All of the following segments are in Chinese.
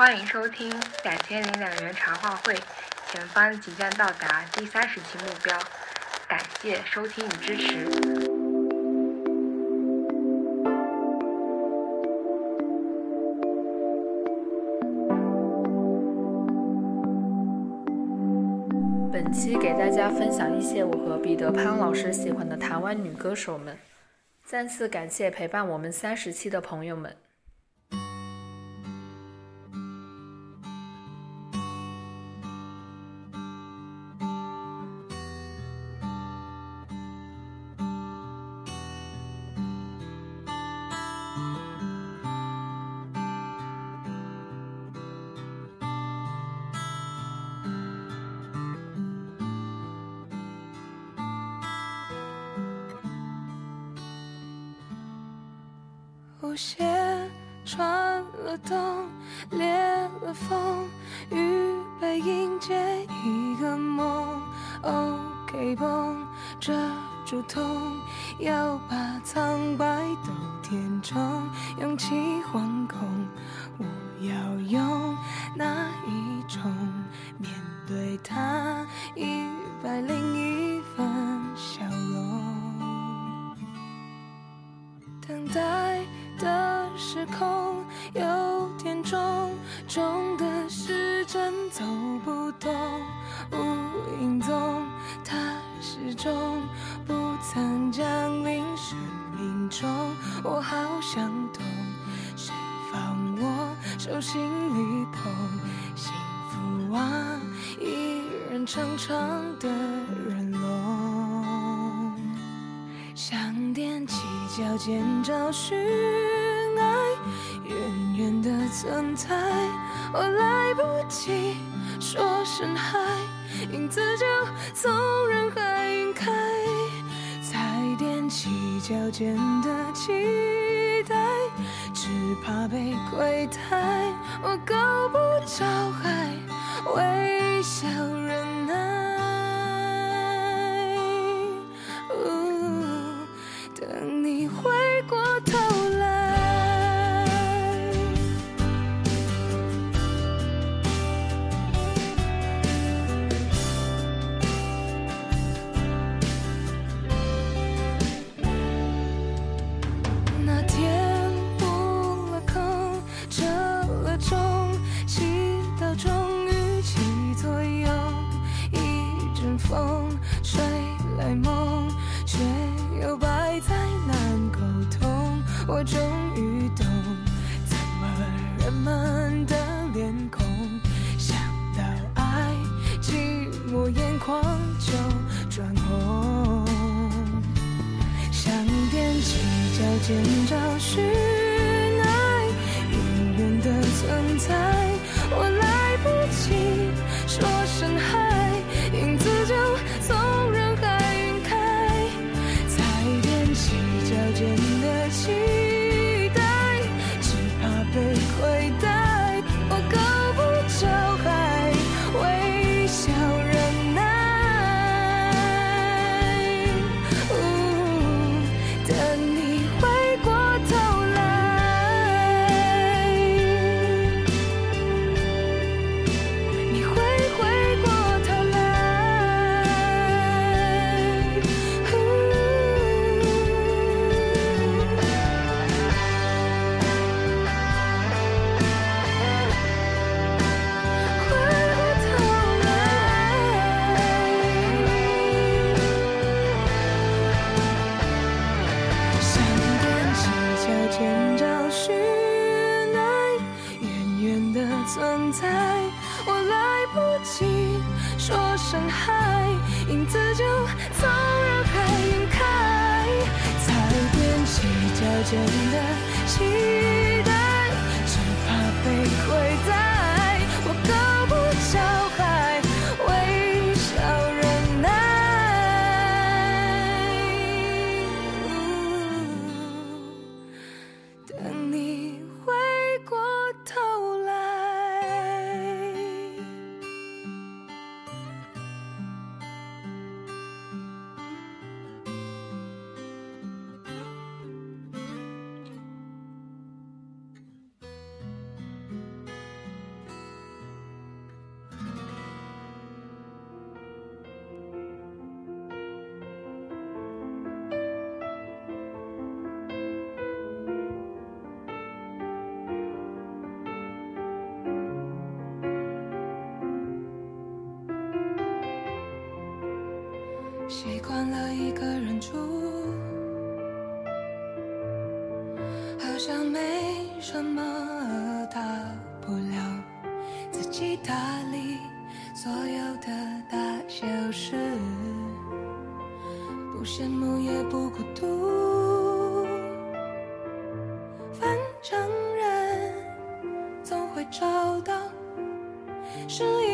欢迎收听两千零两元茶话会前方即将到达第三十期目标感谢收听与支持。本期给大家分享一些我和彼得潘老师喜欢的台湾女歌手们。再次感谢陪伴我们三十期的朋友们。习惯了一个人住，好像没什么大不了，自己打理所有的大小事，不羡慕也不孤独，反正人总会找到适应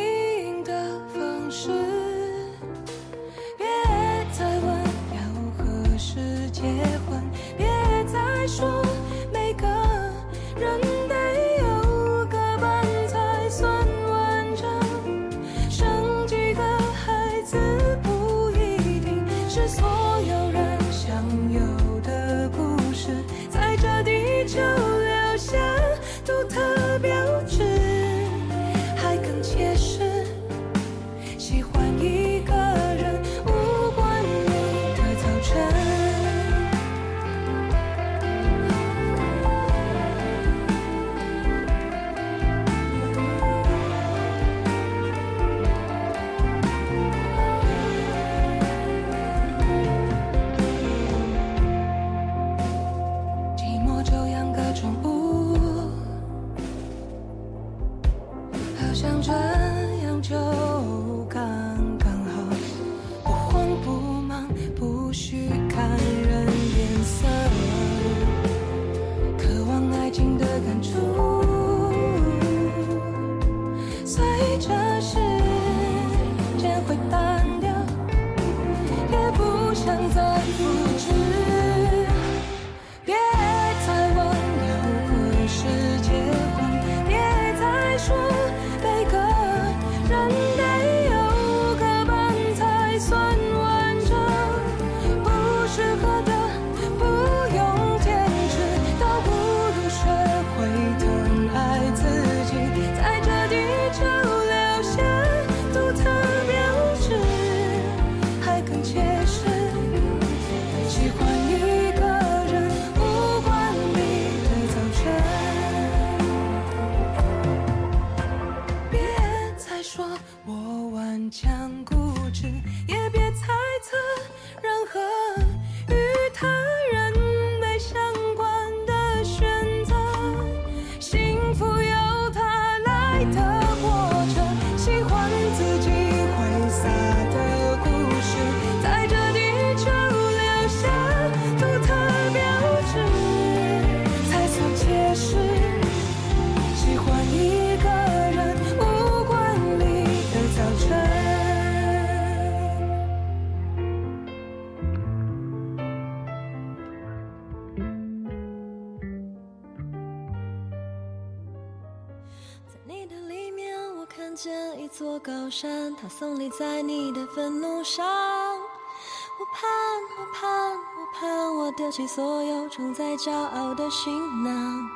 我耸立在你的愤怒上。我盼，我盼，我盼，我丢弃所有装载骄傲的行囊。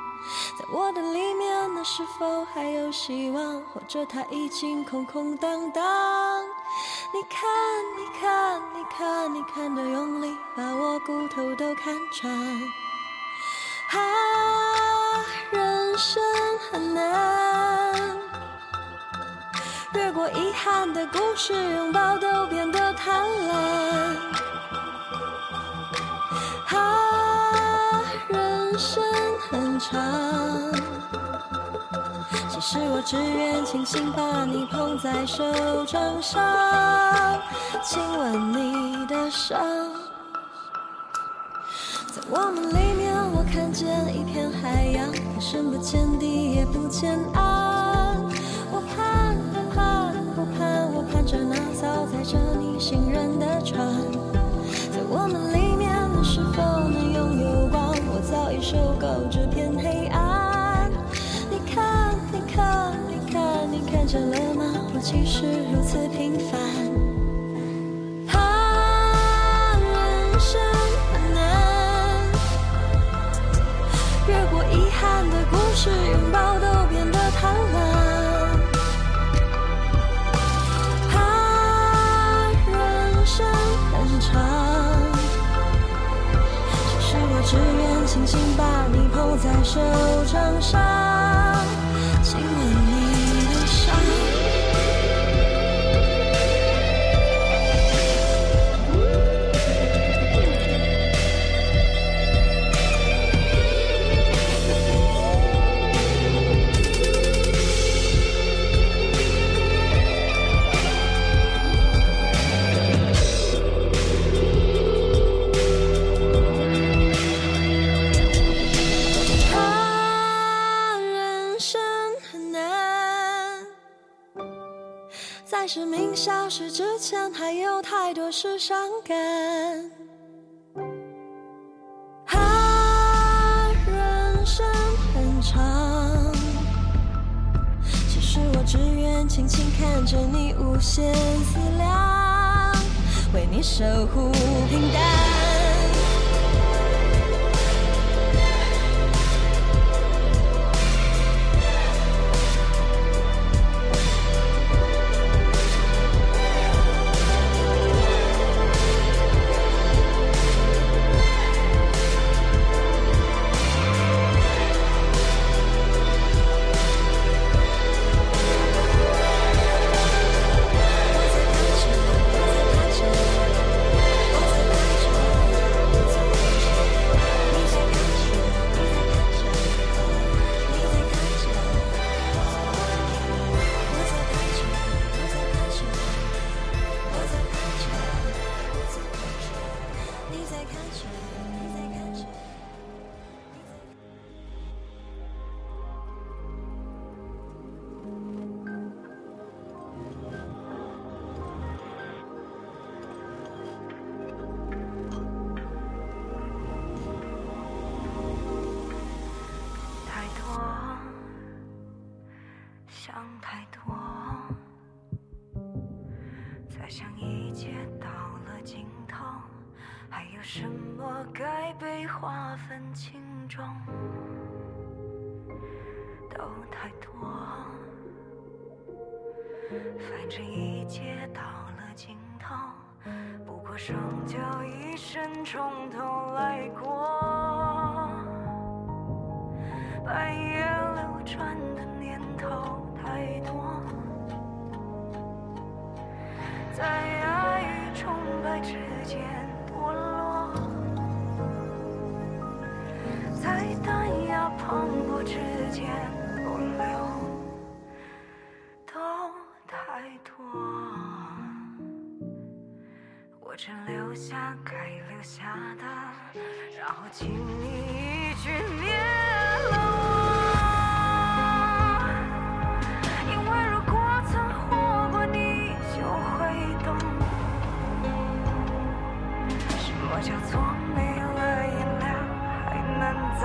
在我的里面，那是否还有希望？或者它已经空空荡荡？你看，你看，你看，你看的用力，把我骨头都看穿。啊，人生很难，越过遗憾的故事，拥抱都变得贪婪。啊，人生很长，其实我只愿轻轻把你捧在手掌上，亲吻你的伤。在我们里面，我看见一片海洋，它深不见底，也不见岸。我怕，看，着那艘载着你信任的船。在我们里面，那是否能拥有光？我早已受够这片黑暗。你看，你看，你看，你看见了吗？我其实如此平凡。啊，人生很难，越过遗憾的故事，拥抱都变得贪婪。只愿轻轻把你捧在手掌上，在生命消失之前，还有太多事伤感。啊，人生很长，其实我只愿轻轻看着你无限思量，为你守护平淡。双脚一伸，从头来过。半夜流转的念头太多，在爱与崇拜之间堕落，在弹压磅礴之间逗留。都太多我只留下该留下的，然后请你一句灭了我。因为如果曾活过，你就会懂，什么叫做没了颜料还能躁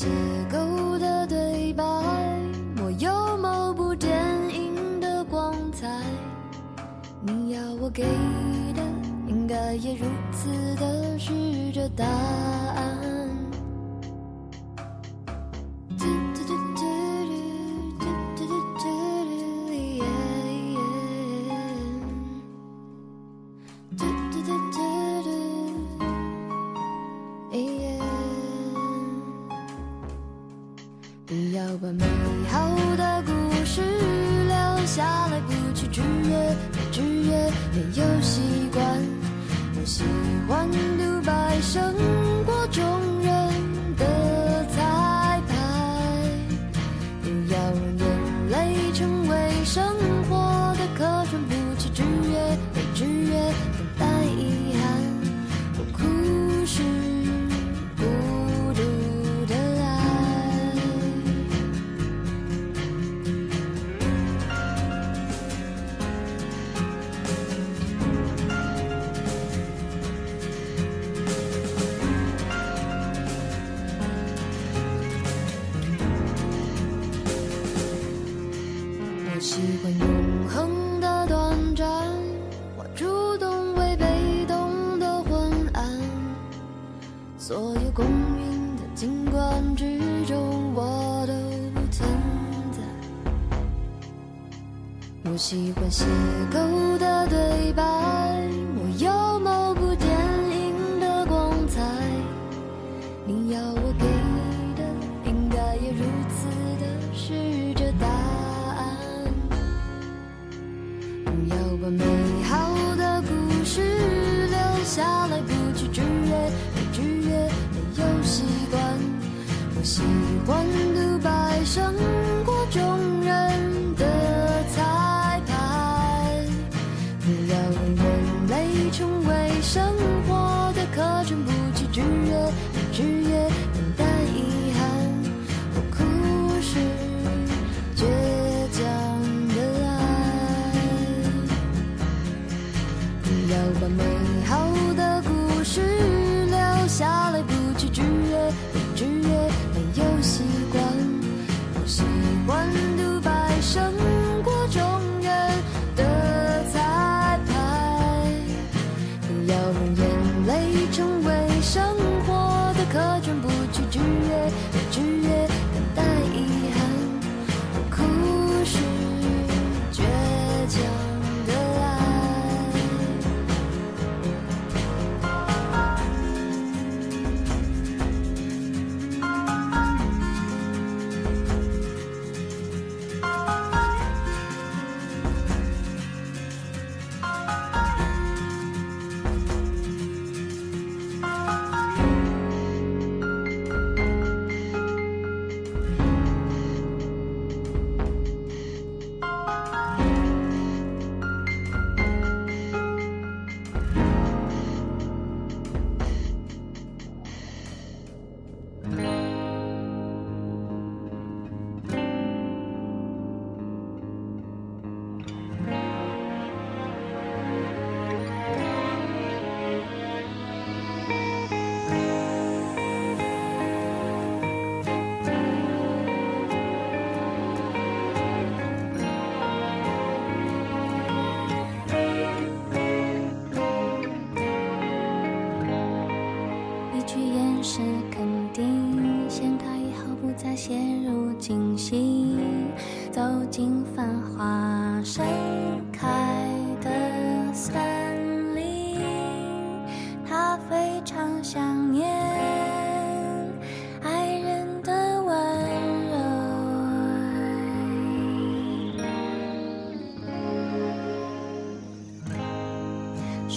see. 习惯写够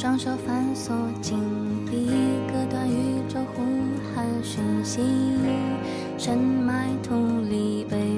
双手反锁紧闭隔断宇宙呼喊讯息深埋土里被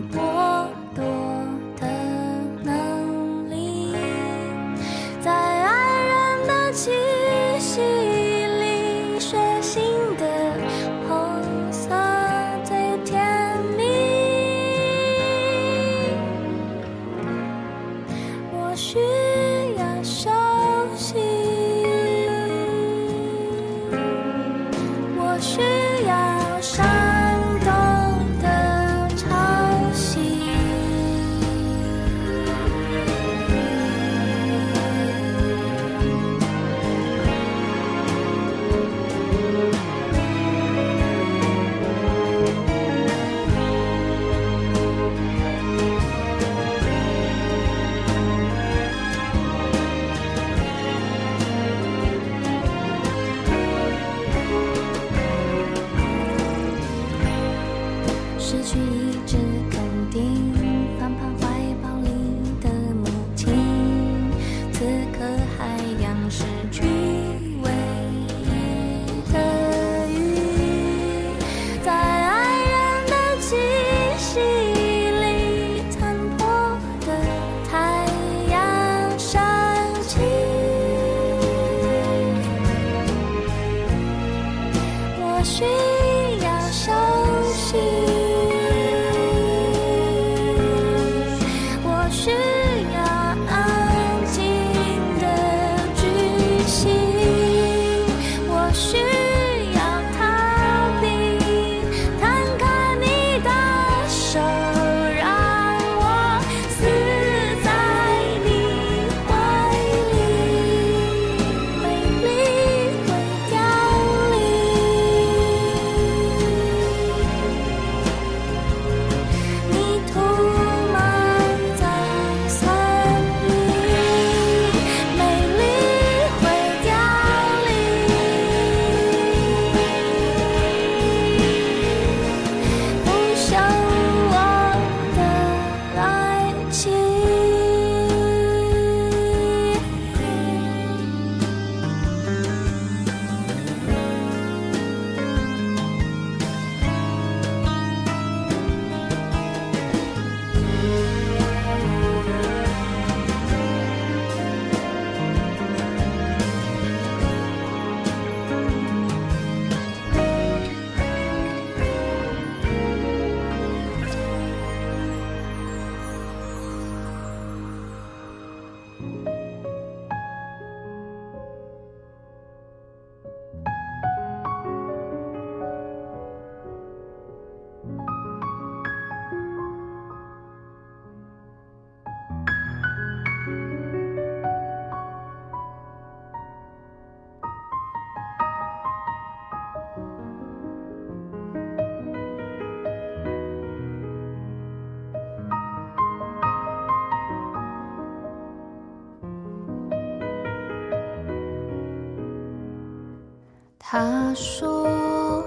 说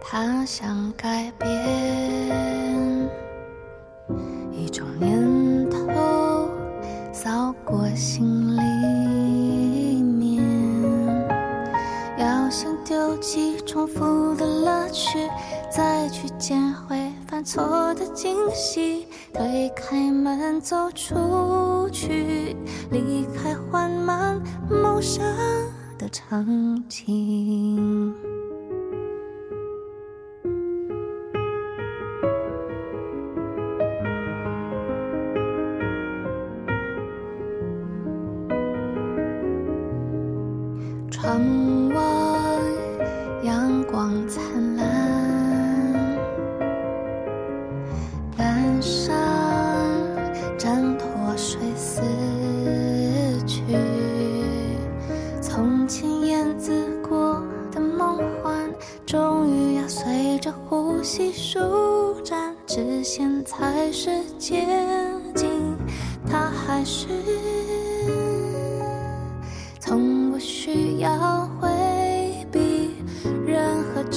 他想改变一种念头扫过心里面要先丢弃重复的乐趣再去捡回犯错的惊喜推开门走出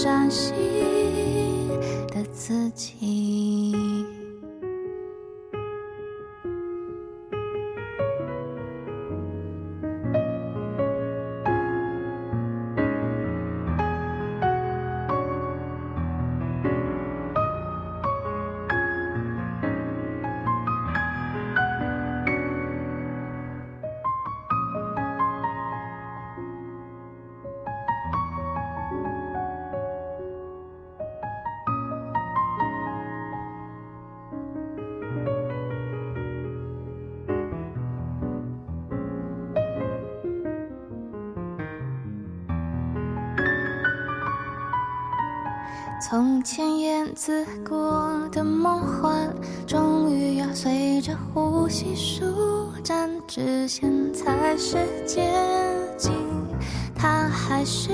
伤心的自己。从前燕子过的梦幻终于要随着呼吸舒展直线才是捷径它还是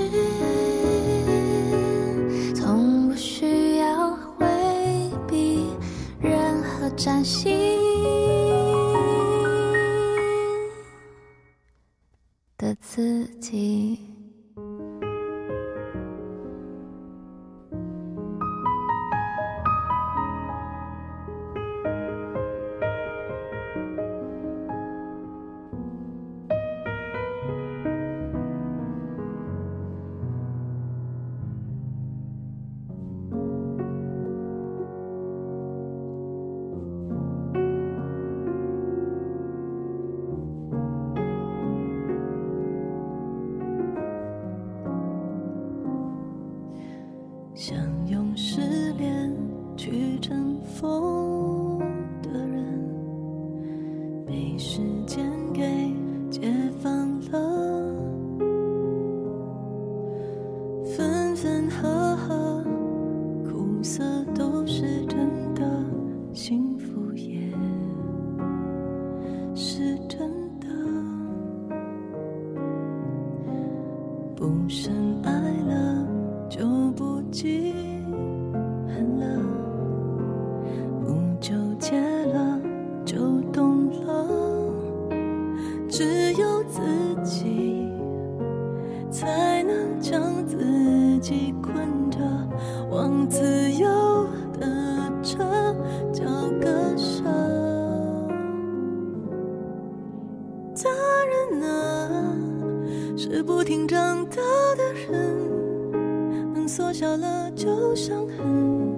长大的人能缩小了旧伤痕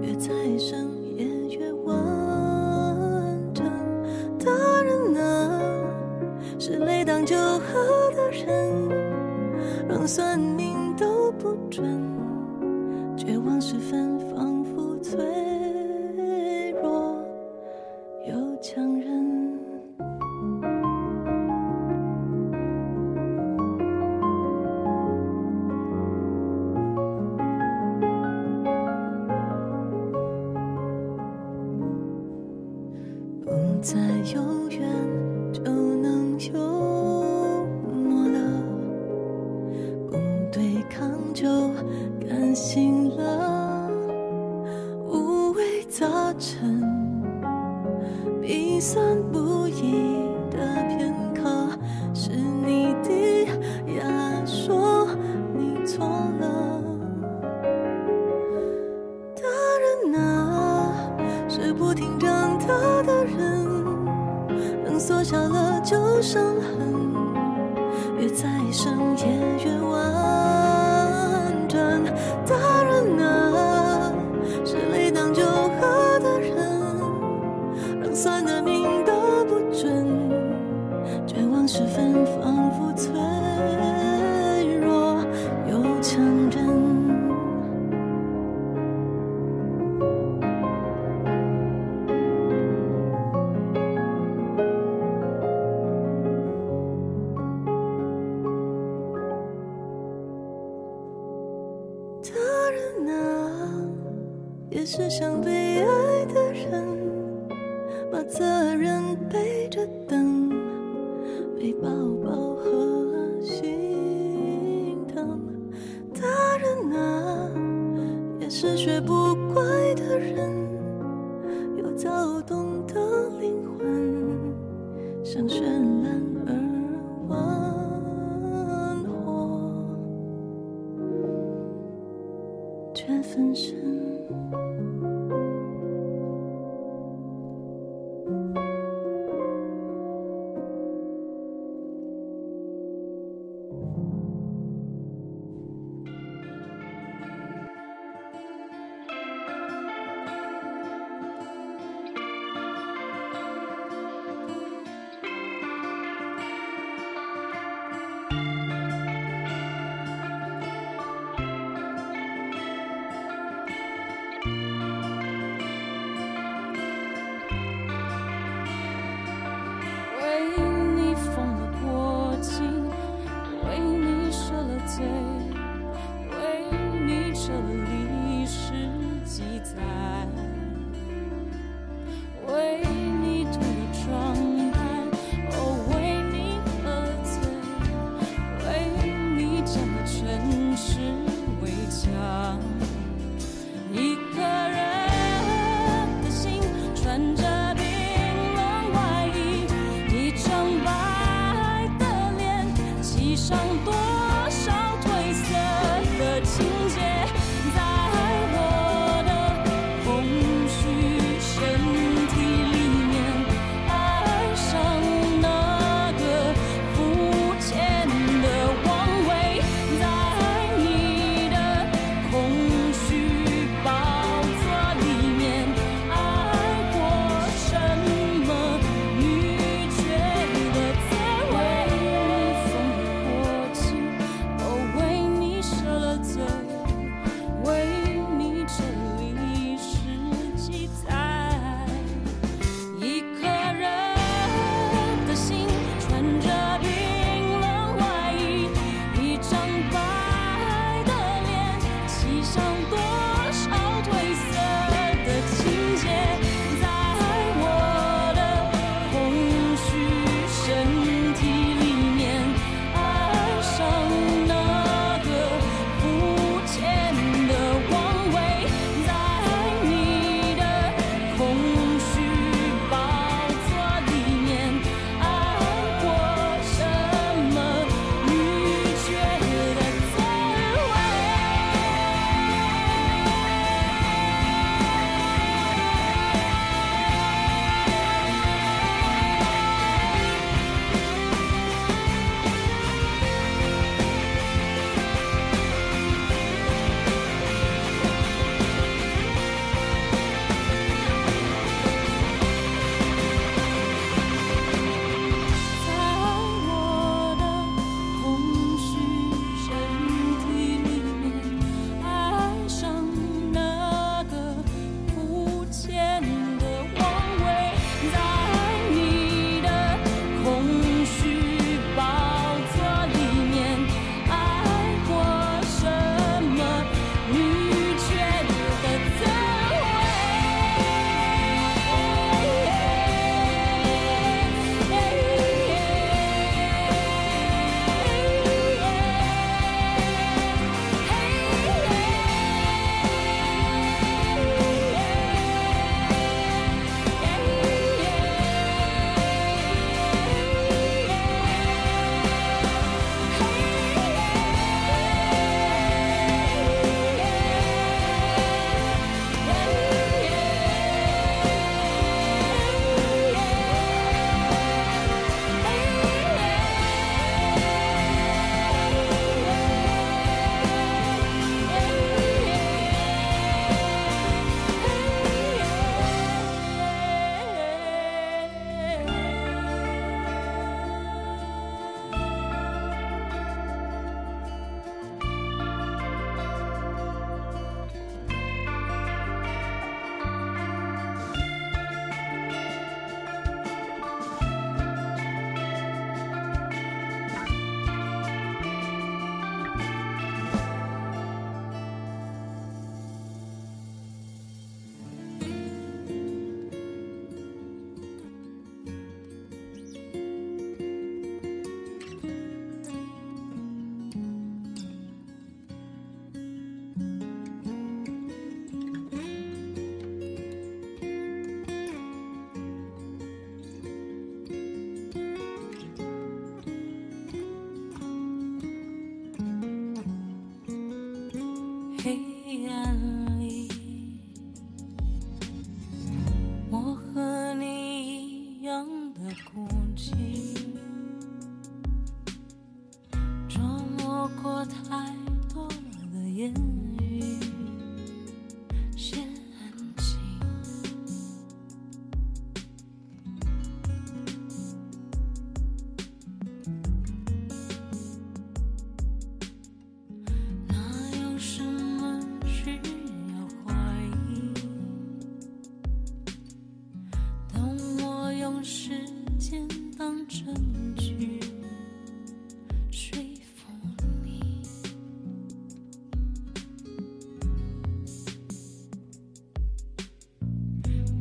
越再生也越完整大人啊是泪当酒喝的人让算命都不准绝望时分仿佛脆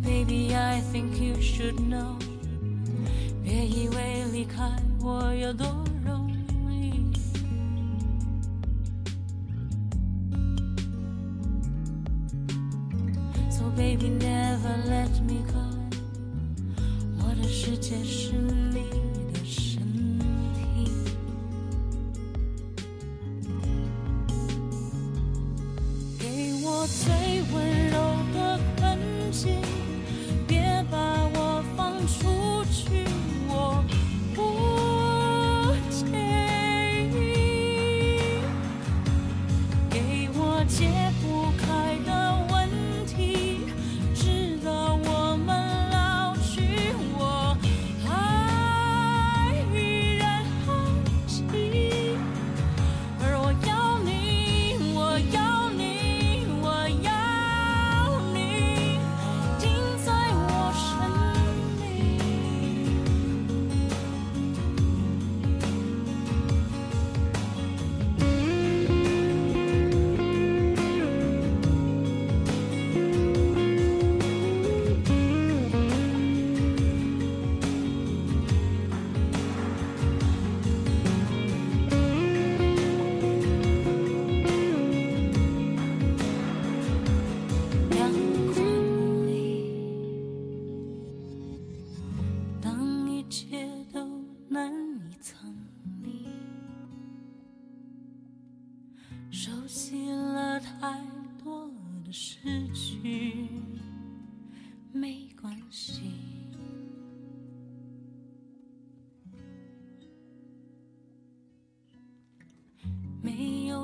Baby, I think you should know，别以为离开我有多。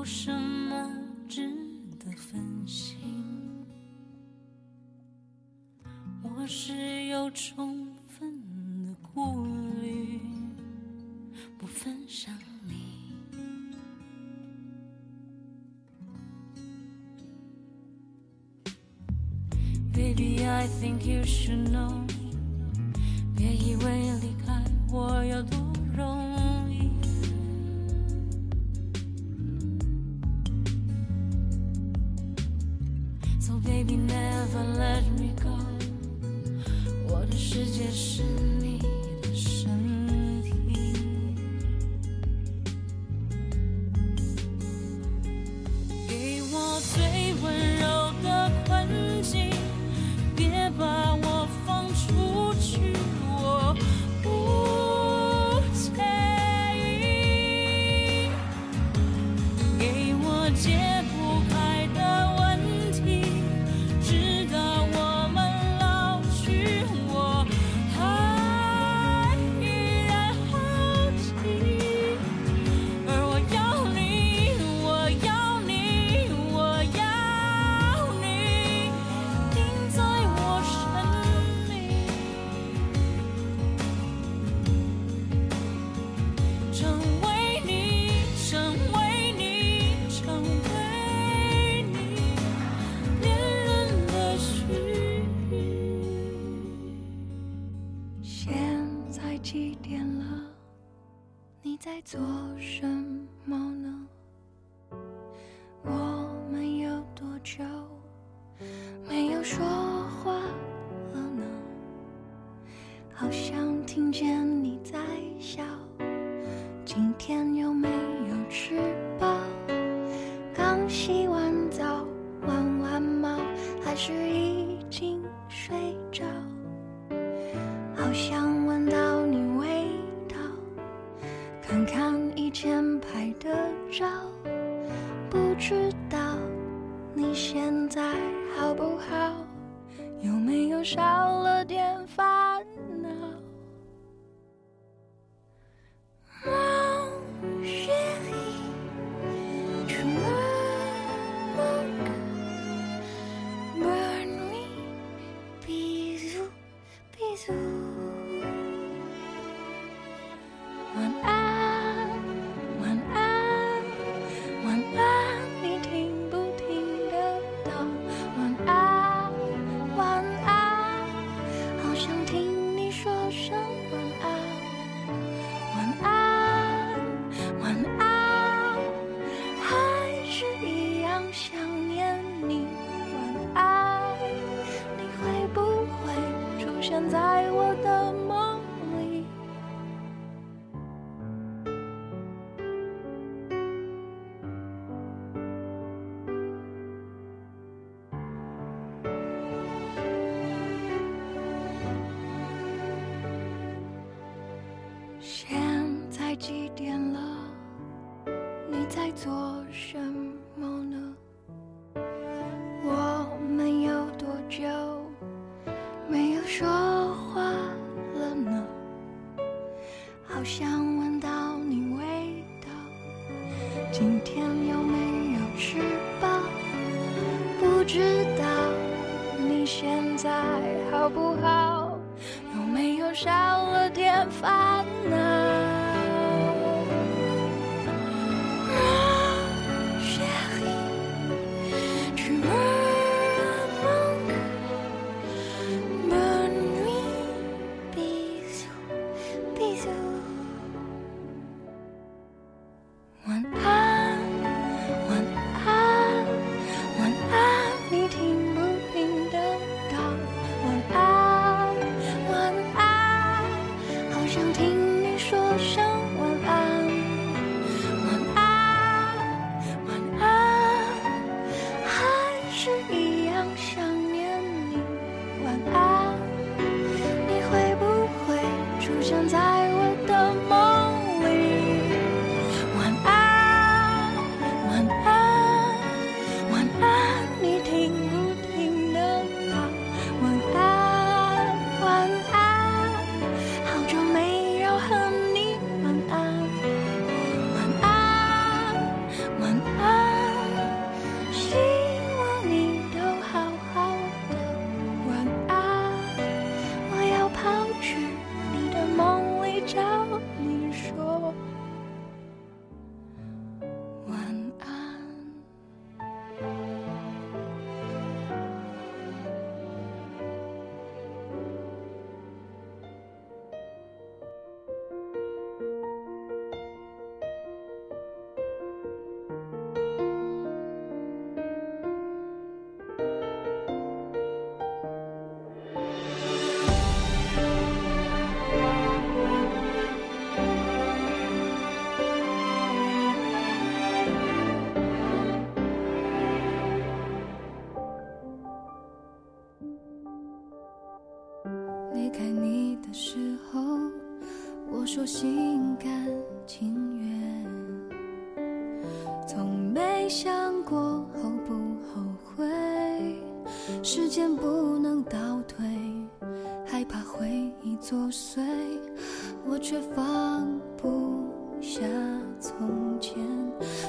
什么值得分心？我是有充分的顾虑，不分享你。Baby, I think you should know，别以为离开我有多。做什么？却放不下从前。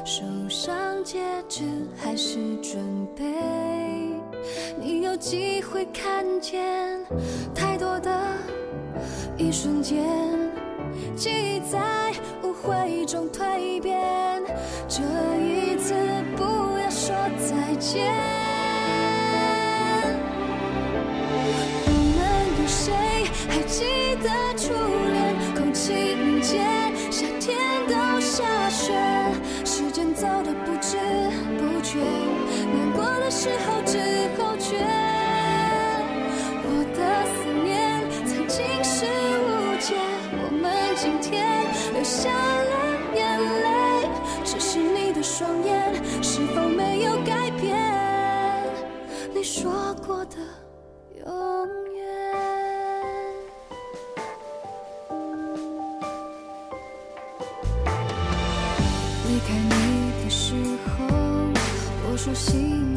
手上戒指还是准备你有机会看见太多的一瞬间记忆在无悔中蜕变。这一次不要说再见。是后知后觉，我的思念曾经是误解。我们今天流下了眼泪，只是你的双眼是否没有改变？你说过的永远，离开你的时候，我说心。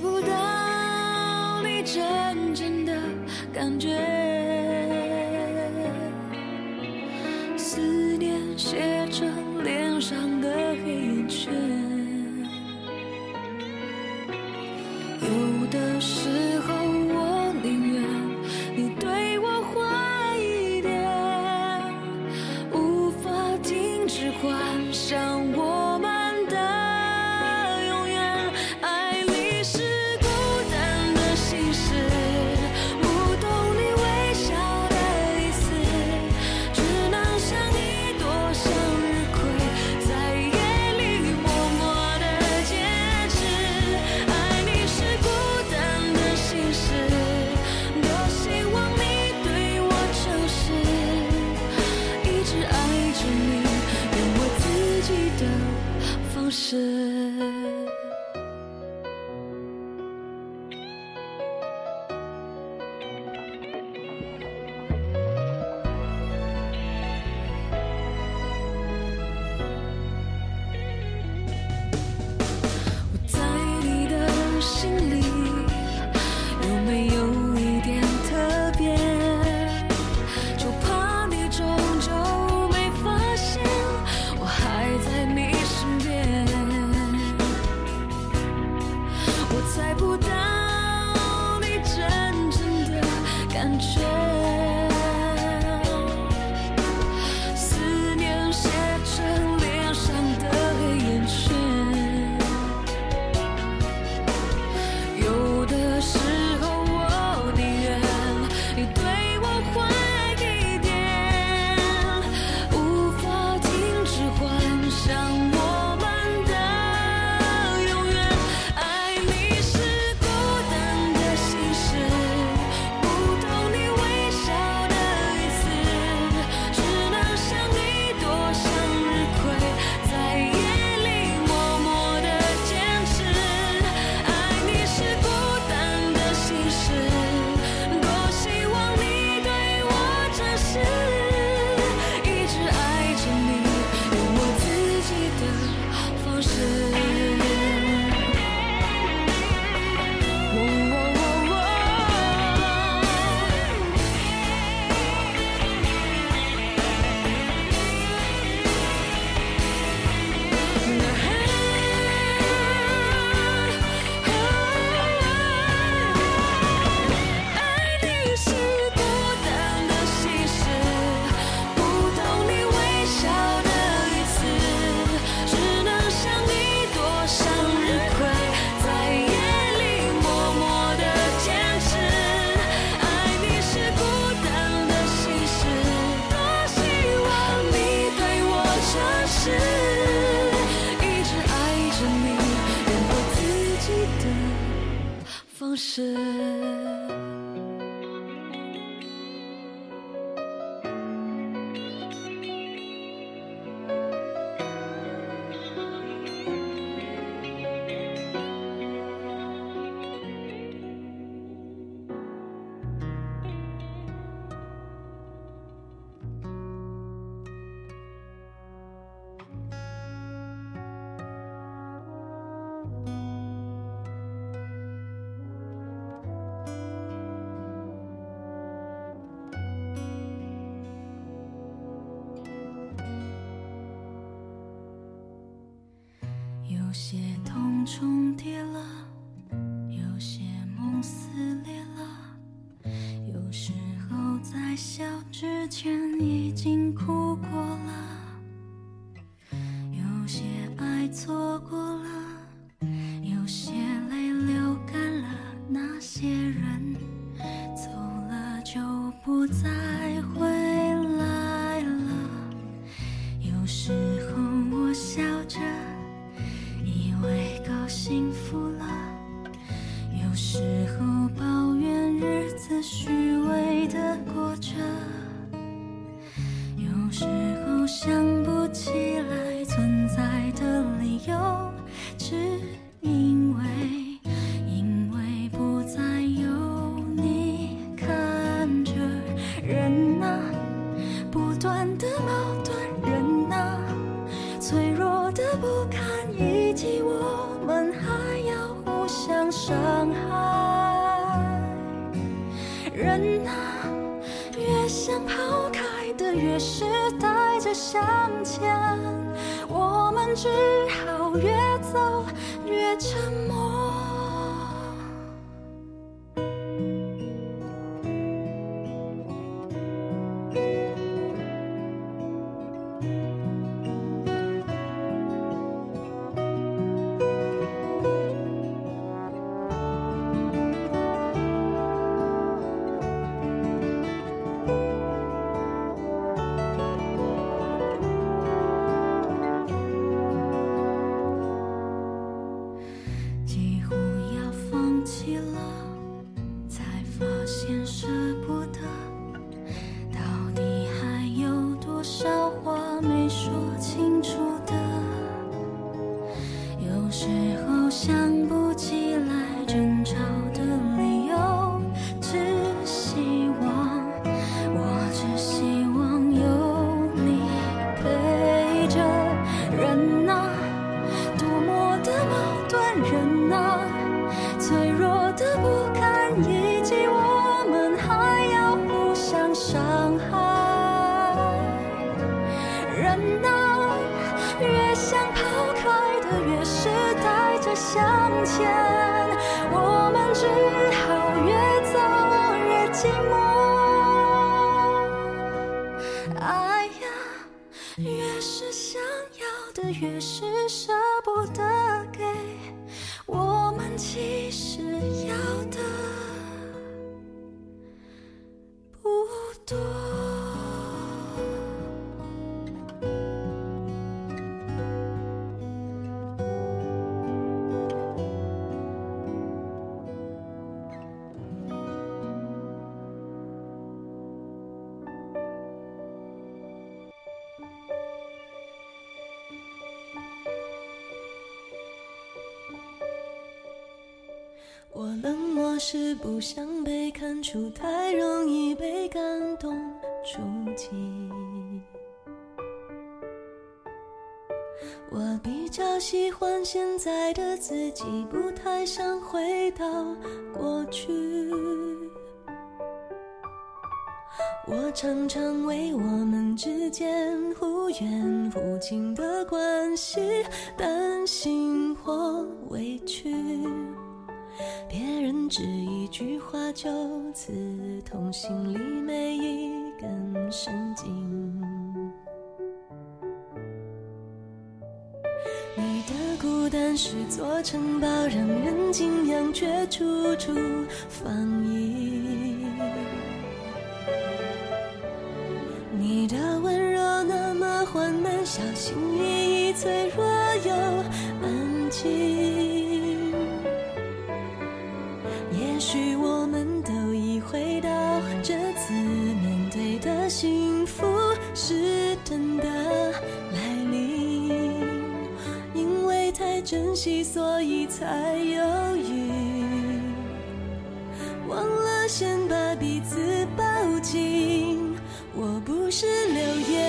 不到你真正的感觉。不想被看出，太容易被感动触及。我比较喜欢现在的自己，不太想回到过去。我常常为我们之间忽远忽近的关系担心或委屈。别人只一句话就刺痛心里每一根神经。你的孤单是座城堡，让人敬仰，却处处防御。你的温柔那么缓慢，小心翼翼，脆弱又安静。许我们都已回到这次面对的幸福是真的来临，因为太珍惜，所以才犹豫，忘了先把彼此抱紧。我不是流言，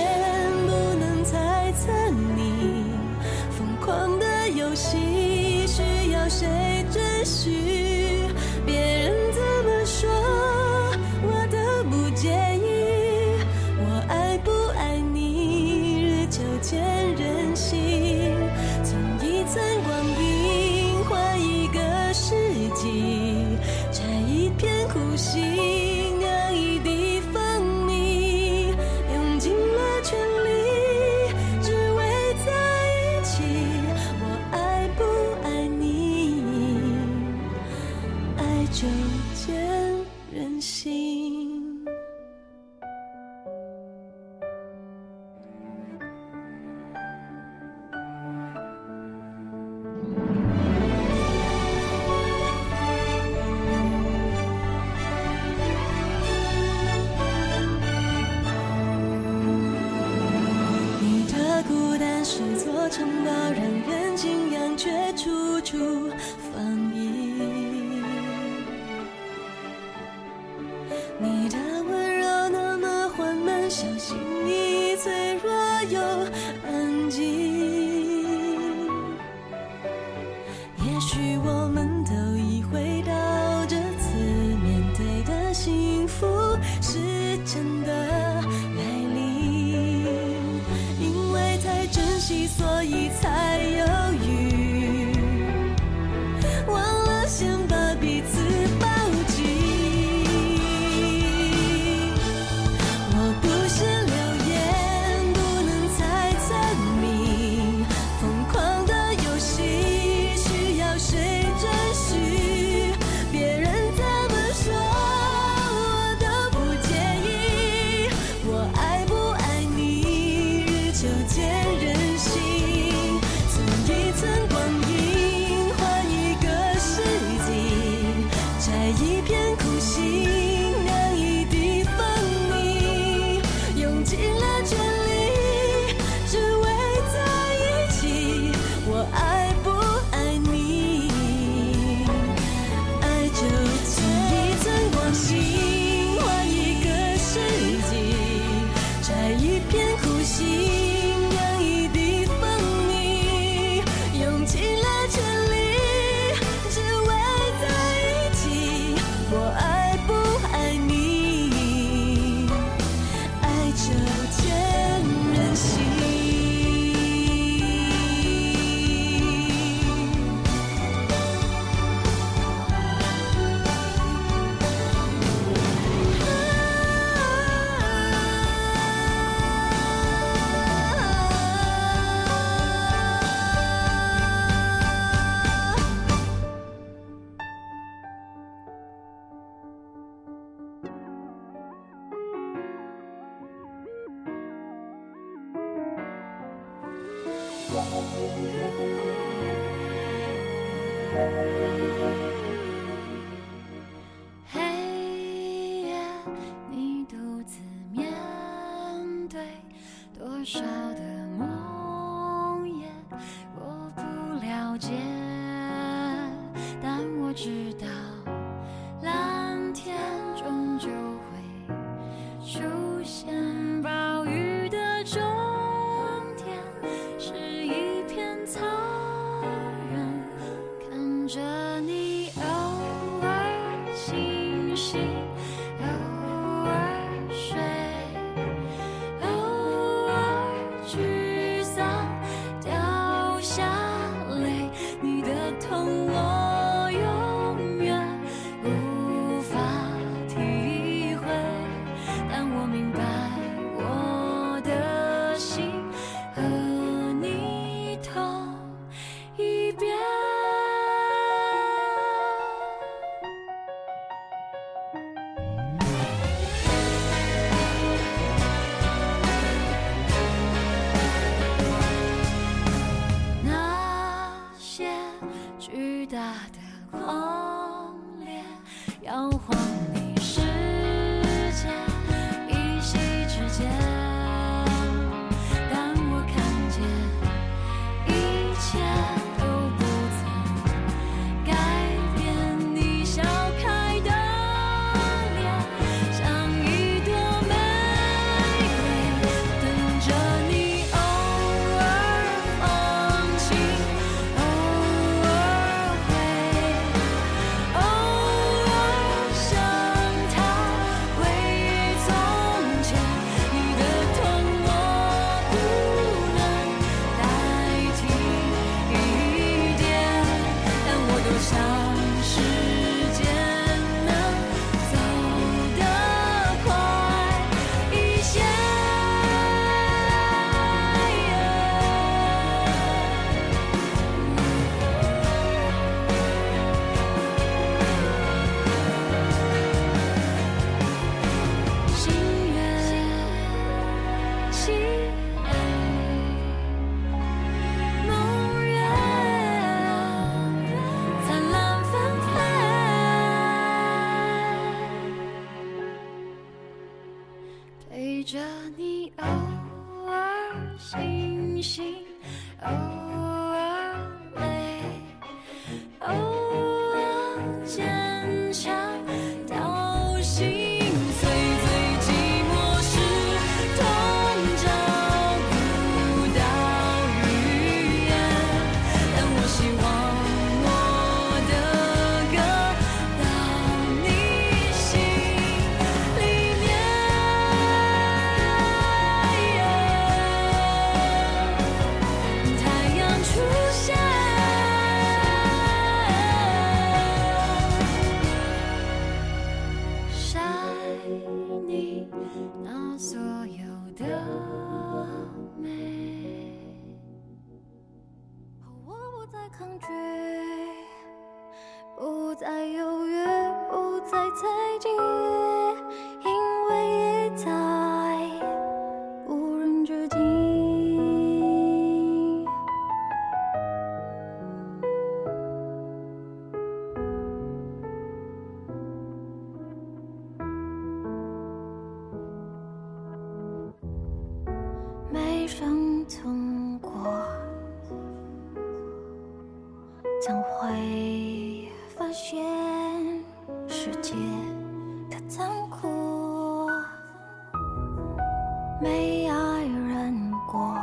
没爱人过，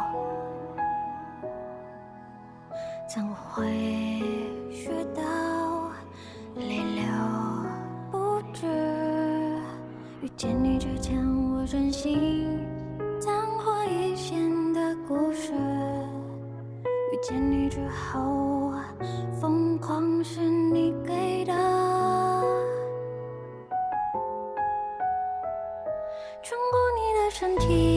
怎会学到泪流不止？遇见你之前，我真心昙花一现的故事；遇见你之后，疯狂是你。身体。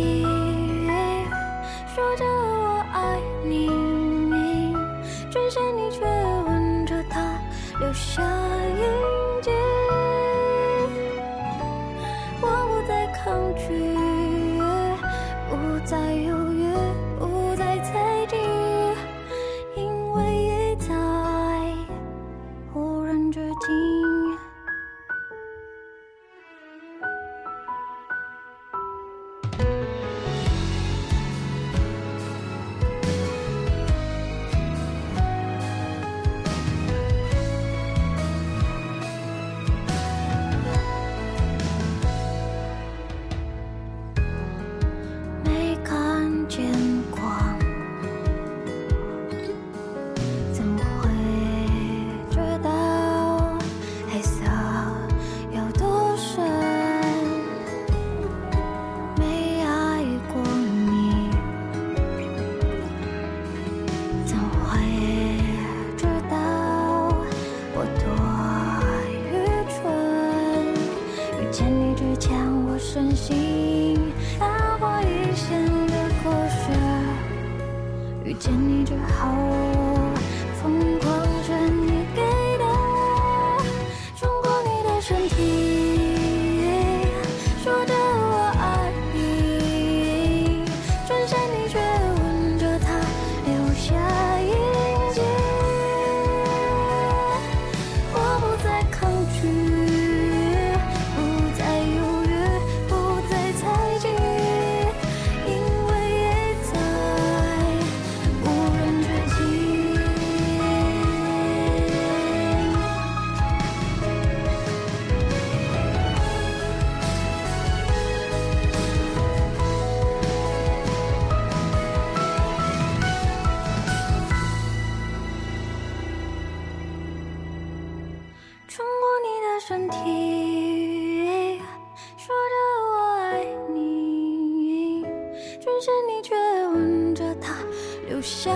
留下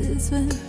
自尊。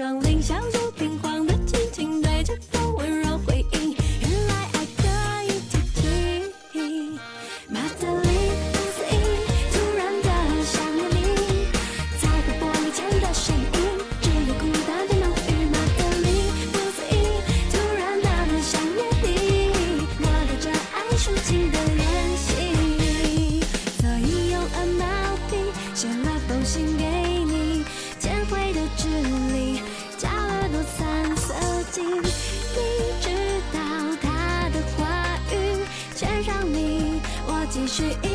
张力。是一。